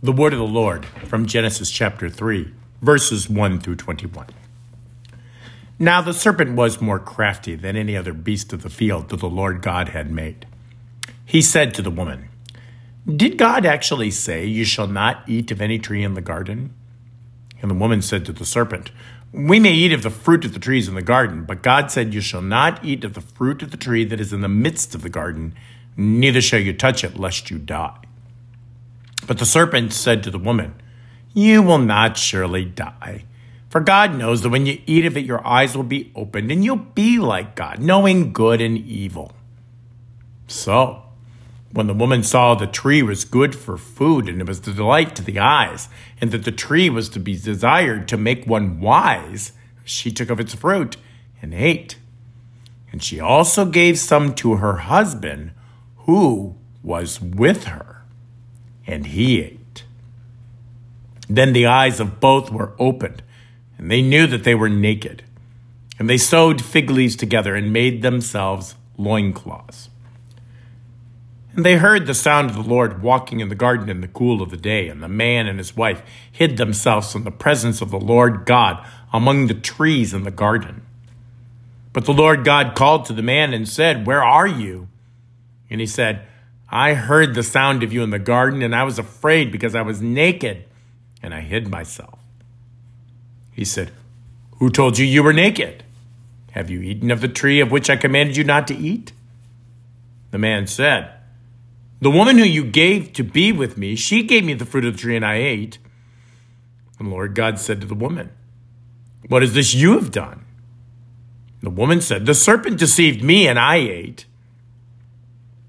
The word of the Lord from Genesis chapter 3, verses 1 through 21. Now the serpent was more crafty than any other beast of the field that the Lord God had made. He said to the woman, Did God actually say, You shall not eat of any tree in the garden? And the woman said to the serpent, We may eat of the fruit of the trees in the garden, but God said, You shall not eat of the fruit of the tree that is in the midst of the garden, neither shall you touch it, lest you die. But the serpent said to the woman, You will not surely die. For God knows that when you eat of it, your eyes will be opened, and you'll be like God, knowing good and evil. So, when the woman saw the tree was good for food, and it was the delight to the eyes, and that the tree was to be desired to make one wise, she took of its fruit and ate. And she also gave some to her husband, who was with her and he ate. Then the eyes of both were opened, and they knew that they were naked. And they sewed fig leaves together and made themselves loincloths. And they heard the sound of the Lord walking in the garden in the cool of the day, and the man and his wife hid themselves from the presence of the Lord God among the trees in the garden. But the Lord God called to the man and said, Where are you? And he said, I heard the sound of you in the garden, and I was afraid because I was naked, and I hid myself. He said, Who told you you were naked? Have you eaten of the tree of which I commanded you not to eat? The man said, The woman who you gave to be with me, she gave me the fruit of the tree, and I ate. And Lord God said to the woman, What is this you have done? The woman said, The serpent deceived me, and I ate.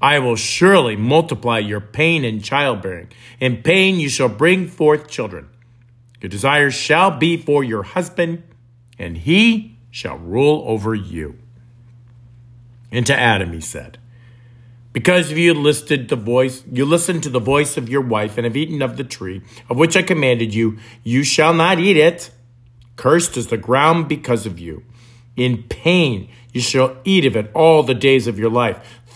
I will surely multiply your pain in childbearing. In pain you shall bring forth children. Your desires shall be for your husband, and he shall rule over you. And to Adam he said, Because you listed the voice, you listened to the voice of your wife, and have eaten of the tree of which I commanded you, you shall not eat it. Cursed is the ground because of you. In pain you shall eat of it all the days of your life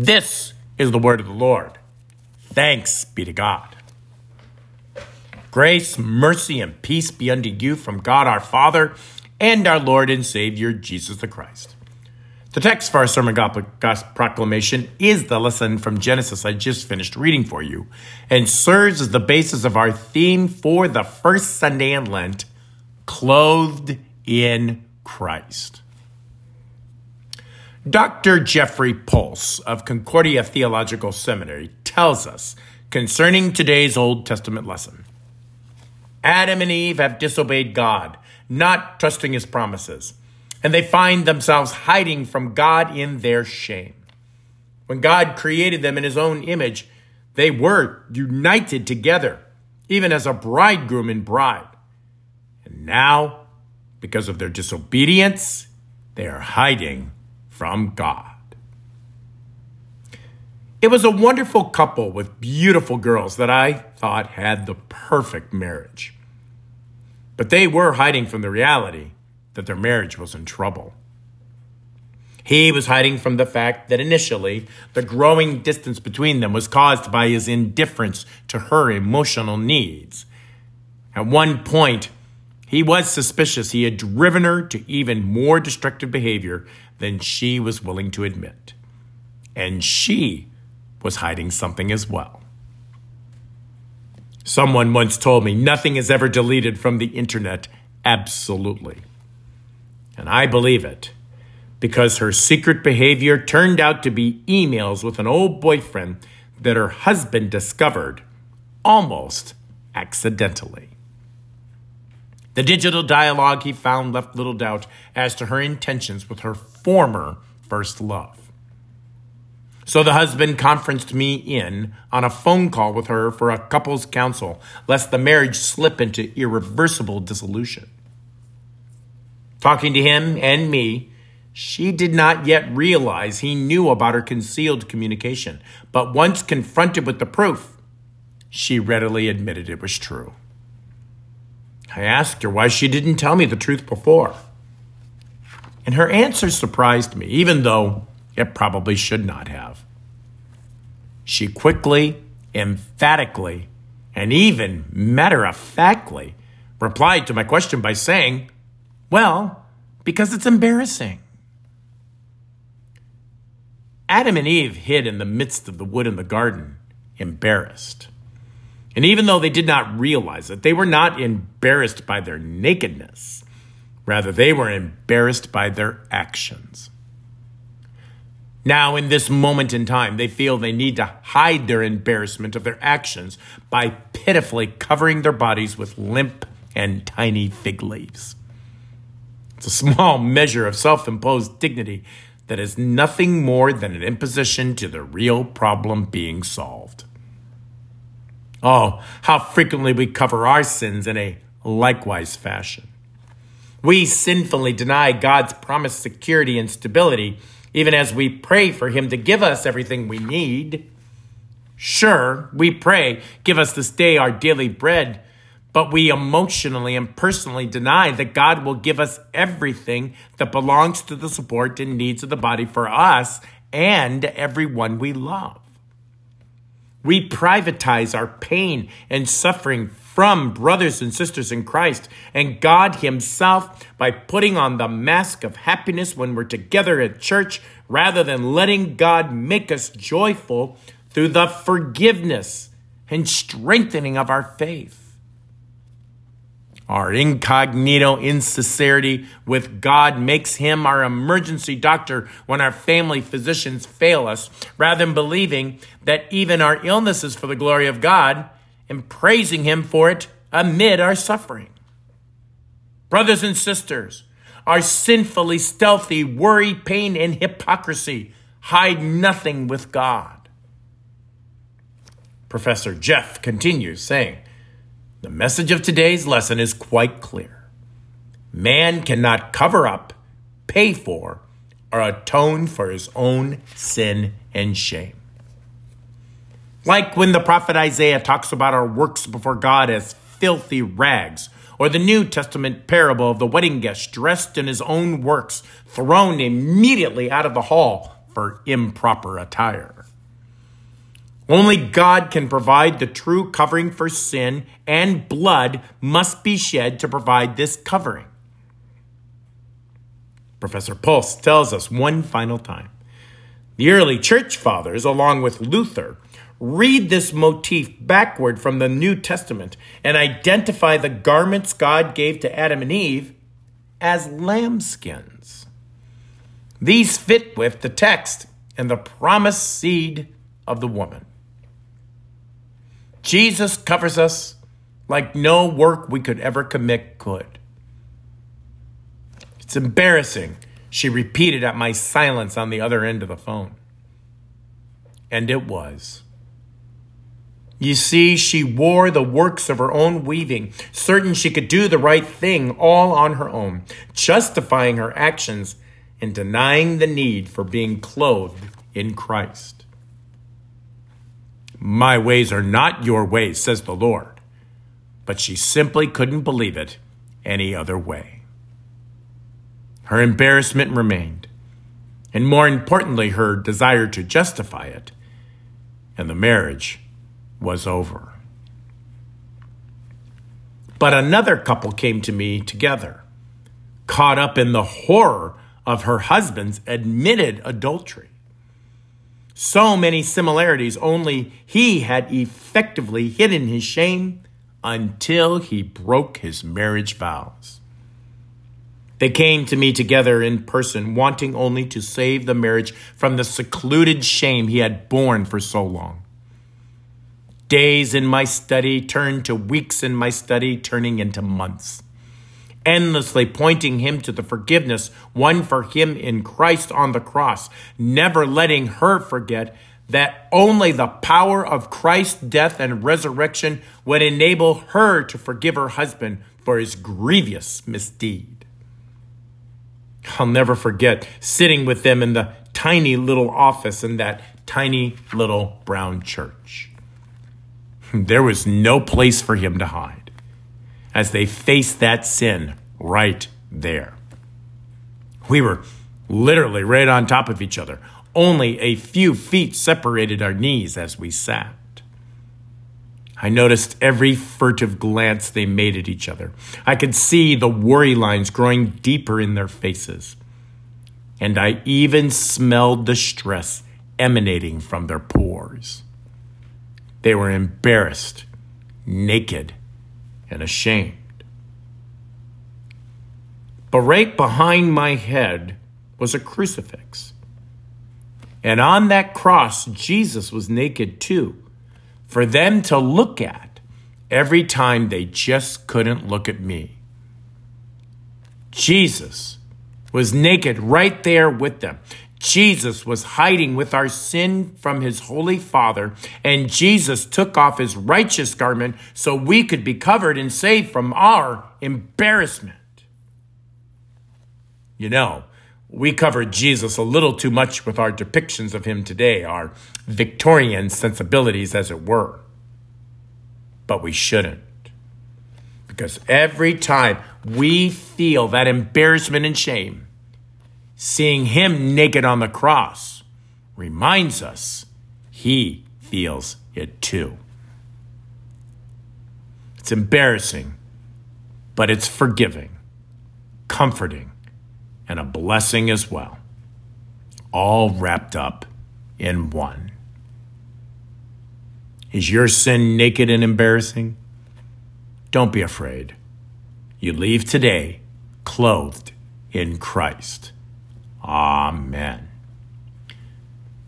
This is the word of the Lord. Thanks be to God. Grace, mercy, and peace be unto you from God our Father and our Lord and Savior Jesus the Christ. The text for our sermon proclamation is the lesson from Genesis I just finished reading for you and serves as the basis of our theme for the first Sunday in Lent clothed in Christ. Dr. Jeffrey Pulse of Concordia Theological Seminary tells us concerning today's Old Testament lesson Adam and Eve have disobeyed God, not trusting his promises, and they find themselves hiding from God in their shame. When God created them in his own image, they were united together, even as a bridegroom and bride. And now, because of their disobedience, they are hiding from God. It was a wonderful couple with beautiful girls that I thought had the perfect marriage. But they were hiding from the reality that their marriage was in trouble. He was hiding from the fact that initially the growing distance between them was caused by his indifference to her emotional needs. At one point, he was suspicious he had driven her to even more destructive behavior than she was willing to admit. And she was hiding something as well. Someone once told me nothing is ever deleted from the internet Absolutely. And I believe it because her secret behavior turned out to be emails with an old boyfriend that her husband discovered almost accidentally. The digital dialogue he found left little doubt as to her intentions with her former first love. So the husband conferenced me in on a phone call with her for a couple's counsel, lest the marriage slip into irreversible dissolution. Talking to him and me, she did not yet realize he knew about her concealed communication, but once confronted with the proof, she readily admitted it was true. I asked her why she didn't tell me the truth before. And her answer surprised me, even though it probably should not have. She quickly, emphatically, and even matter of factly replied to my question by saying, Well, because it's embarrassing. Adam and Eve hid in the midst of the wood in the garden, embarrassed. And even though they did not realize it, they were not embarrassed by their nakedness. Rather, they were embarrassed by their actions. Now, in this moment in time, they feel they need to hide their embarrassment of their actions by pitifully covering their bodies with limp and tiny fig leaves. It's a small measure of self imposed dignity that is nothing more than an imposition to the real problem being solved. Oh, how frequently we cover our sins in a likewise fashion. We sinfully deny God's promised security and stability, even as we pray for Him to give us everything we need. Sure, we pray, give us this day our daily bread, but we emotionally and personally deny that God will give us everything that belongs to the support and needs of the body for us and everyone we love. We privatize our pain and suffering from brothers and sisters in Christ and God Himself by putting on the mask of happiness when we're together at church rather than letting God make us joyful through the forgiveness and strengthening of our faith. Our incognito insincerity with God makes him our emergency doctor when our family physicians fail us, rather than believing that even our illness is for the glory of God and praising him for it amid our suffering. Brothers and sisters, our sinfully stealthy worry, pain, and hypocrisy hide nothing with God. Professor Jeff continues saying, the message of today's lesson is quite clear. Man cannot cover up, pay for, or atone for his own sin and shame. Like when the prophet Isaiah talks about our works before God as filthy rags, or the New Testament parable of the wedding guest dressed in his own works, thrown immediately out of the hall for improper attire. Only God can provide the true covering for sin, and blood must be shed to provide this covering. Professor Pulse tells us one final time. The early church fathers, along with Luther, read this motif backward from the New Testament and identify the garments God gave to Adam and Eve as lambskins. These fit with the text and the promised seed of the woman. Jesus covers us like no work we could ever commit could. It's embarrassing, she repeated at my silence on the other end of the phone. And it was. You see, she wore the works of her own weaving, certain she could do the right thing all on her own, justifying her actions and denying the need for being clothed in Christ. My ways are not your ways, says the Lord. But she simply couldn't believe it any other way. Her embarrassment remained, and more importantly, her desire to justify it, and the marriage was over. But another couple came to me together, caught up in the horror of her husband's admitted adultery so many similarities, only he had effectively hidden his shame until he broke his marriage vows. They came to me together in person, wanting only to save the marriage from the secluded shame he had borne for so long. Days in my study turned to weeks in my study, turning into months. Endlessly pointing him to the forgiveness won for him in Christ on the cross, never letting her forget that only the power of Christ's death and resurrection would enable her to forgive her husband for his grievous misdeed. I'll never forget sitting with them in the tiny little office in that tiny little brown church. There was no place for him to hide as they faced that sin right there. We were literally right on top of each other. Only a few feet separated our knees as we sat. I noticed every furtive glance they made at each other. I could see the worry lines growing deeper in their faces. And I even smelled the stress emanating from their pores. They were embarrassed, naked, and ashamed. But right behind my head was a crucifix. And on that cross, Jesus was naked too, for them to look at every time they just couldn't look at me. Jesus was naked right there with them. Jesus was hiding with our sin from his holy Father, and Jesus took off his righteous garment so we could be covered and saved from our embarrassment. You know, we cover Jesus a little too much with our depictions of him today, our Victorian sensibilities, as it were. But we shouldn't. Because every time we feel that embarrassment and shame, seeing him naked on the cross reminds us he feels it too. It's embarrassing, but it's forgiving, comforting, and a blessing as well, all wrapped up in one. Is your sin naked and embarrassing? Don't be afraid. You leave today clothed in Christ. Amen.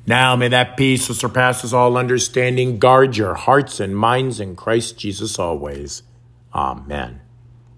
Now may that peace which surpasses all understanding guard your hearts and minds in Christ Jesus always. Amen.